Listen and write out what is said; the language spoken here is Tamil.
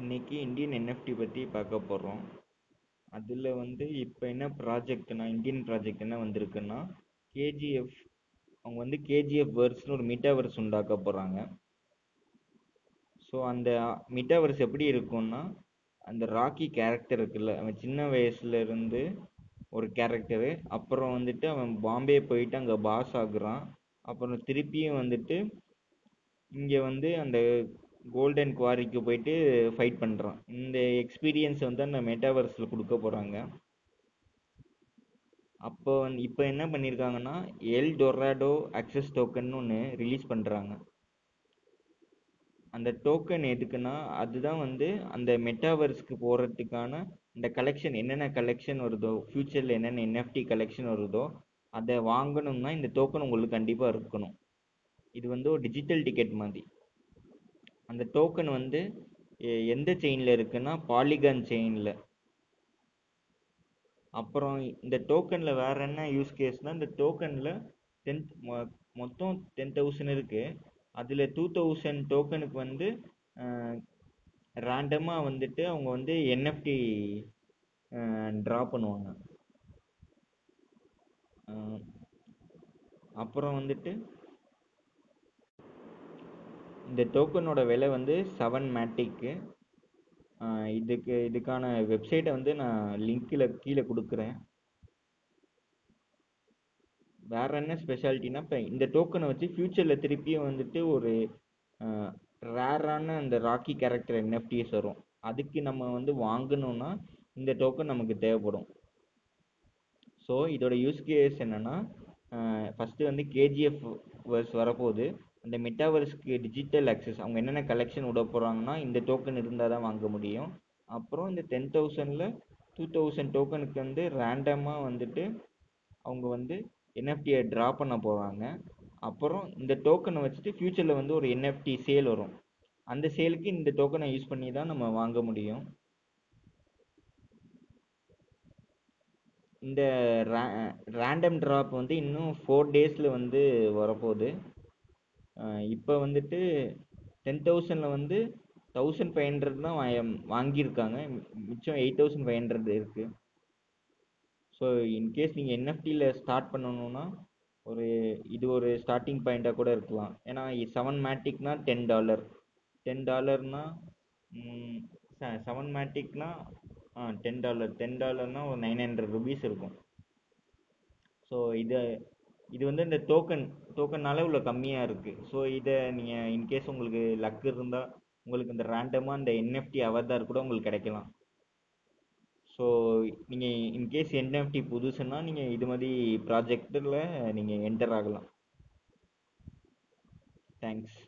இன்னைக்கு இந்தியன் என்எஃப்டி பற்றி பார்க்க போகிறோம் அதில் வந்து இப்போ என்ன ப்ராஜெக்ட்னா இந்தியன் ப்ராஜெக்ட் என்ன வந்திருக்குன்னா கேஜிஎஃப் அவங்க வந்து கேஜிஎஃப் வேர்ஸ்னு ஒரு மிட்டாவர்ஸ் உண்டாக்க போகிறாங்க ஸோ அந்த மிட்டாவர்ஸ் எப்படி இருக்கும்னா அந்த ராக்கி கேரக்டர் இருக்குல்ல அவன் சின்ன வயசுல இருந்து ஒரு கேரக்டரு அப்புறம் வந்துட்டு அவன் பாம்பே போயிட்டு அங்கே பாஸ் ஆகுறான். அப்புறம் திருப்பியும் வந்துட்டு இங்கே வந்து அந்த கோல்டன் குவாரிக்கு போயிட்டு ஃபைட் பண்ணுறான் இந்த எக்ஸ்பீரியன்ஸ் வந்து அந்த மெட்டாவர்ஸில் கொடுக்க போகிறாங்க அப்போ வந்து இப்போ என்ன பண்ணியிருக்காங்கன்னா எல் டொராடோ அக்சஸ் டோக்கன் ஒன்று ரிலீஸ் பண்ணுறாங்க அந்த டோக்கன் எதுக்குன்னா அதுதான் வந்து அந்த மெட்டாவர்ஸ்க்கு போகிறதுக்கான இந்த கலெக்ஷன் என்னென்ன கலெக்ஷன் வருதோ ஃப்யூச்சரில் என்னென்ன என்எஃப்டி கலெக்ஷன் வருதோ அதை வாங்கணும்னா இந்த டோக்கன் உங்களுக்கு கண்டிப்பாக இருக்கணும். இது வந்து ஒரு டிஜிட்டல் டிக்கெட் மாதிரி. அந்த டோக்கன் வந்து எ- எந்த செயினில் இருக்குன்னா பாலிகான் செயினில் அப்புறம் இந்த டோக்கனில் வேற என்ன யூஸ் கேஸ்னால் இந்த டோக்கனில் டென் மொத்தம் டென் தௌசண்ட் இருக்குது அதில் டூ தௌசண்ட் டோக்கனுக்கு வந்து ரேண்டமாக வந்துட்டு அவங்க வந்து என்எஃப்டி ட்ரா பண்ணுவாங்க. அப்புறம் வந்துட்டு இந்த டோக்கனோட விலை வந்து செவன் மேட்டிக்கு இதுக்கு இதுக்கான வெப்சைட்டை வந்து நான் லிங்க்கில் கீழே கொடுக்குறேன். வேற என்ன ஸ்பெஷாலிட்டினா இப்போ இந்த டோக்கனை வச்சு ஃப்யூச்சரில் திருப்பியும் வந்துட்டு ஒரு ரேரான அந்த ராக்கி கேரக்டர் என்எஃப்டிஎஸ் வரும். அதுக்கு நம்ம வந்து வாங்கணும்னா இந்த டோக்கன் நமக்கு தேவைப்படும். ஸோ இதோட யூஸ் கேஸ் என்னன்னா ஃபஸ்ட்டு வந்து கேஜிஎஃப் வேர்ஸ் வரப்போகுது. அந்த மெட்டாவர்ஸ்க்கு டிஜிட்டல் அக்சஸ் அவங்க என்னென்ன கலெக்ஷன் விட போகிறாங்கன்னா இந்த டோக்கன் இருந்தால் தான் வாங்க முடியும். அப்புறம் இந்த டென் தௌசண்டில் டூ தௌசண்ட் டோக்கனுக்கு வந்து ரேண்டமாக வந்துட்டு அவங்க வந்து என்எஃப்டியை ட்ரா பண்ண போகிறாங்க அப்புறம் இந்த டோக்கனை வச்சுட்டு ஃப்யூச்சரில் வந்து ஒரு என்எஃப்டி சேல் வரும். அந்த சேலுக்கு இந்த டோக்கனை யூஸ் பண்ணி தான் நம்ம வாங்க முடியும். இந்த ரேண்டம் ட்ராப் வந்து இன்னும் ஃபோர் டேஸில் வந்து வரப்போகுது. இப்போ வந்துட்டு டென் தௌசண்ட்ல வந்து தௌசண்ட் ஃபைவ் ஹண்ட்ரட் தான் வாங்கியிருக்காங்க. மிச்சம் எயிட் தௌசண்ட் ஃபைவ் ஹண்ட்ரட் இருக்குது ஸோ இன்கேஸ் நீங்கள் என்எஃப்டியில் ஸ்டார்ட் பண்ணணும்னா ஒரு இது ஒரு ஸ்டார்டிங் பாயிண்ட்டாக கூட இருக்கலாம். ஏன்னா செவன் மேட்டிக்னா டென் டாலர் டென் டாலர்னா செவன் மேட்டிக்னா ஆ டென் டாலர் டென் டாலர்னால் ஒரு நைன் ஹண்ட்ரட் ருபீஸ் இருக்கும். ஸோ இது இது வந்து இந்த டோக்கன் டோக்கன்னால இவ்வளோ கம்மியாக இருக்குது ஸோ இதை நீங்கள் இன்கேஸ் உங்களுக்கு லக் இருந்தால் உங்களுக்கு இந்த ரேண்டமாக இந்த என்எஃப்டி அவதார் கூட உங்களுக்கு கிடைக்கலாம். ஸோ நீங்கள் இன்கேஸ் என்எஃப்டி புதுசுன்னா நீங்கள் இது மாதிரி ப்ராஜெக்டில் நீங்கள் என்டர் ஆகலாம். தேங்க்ஸ்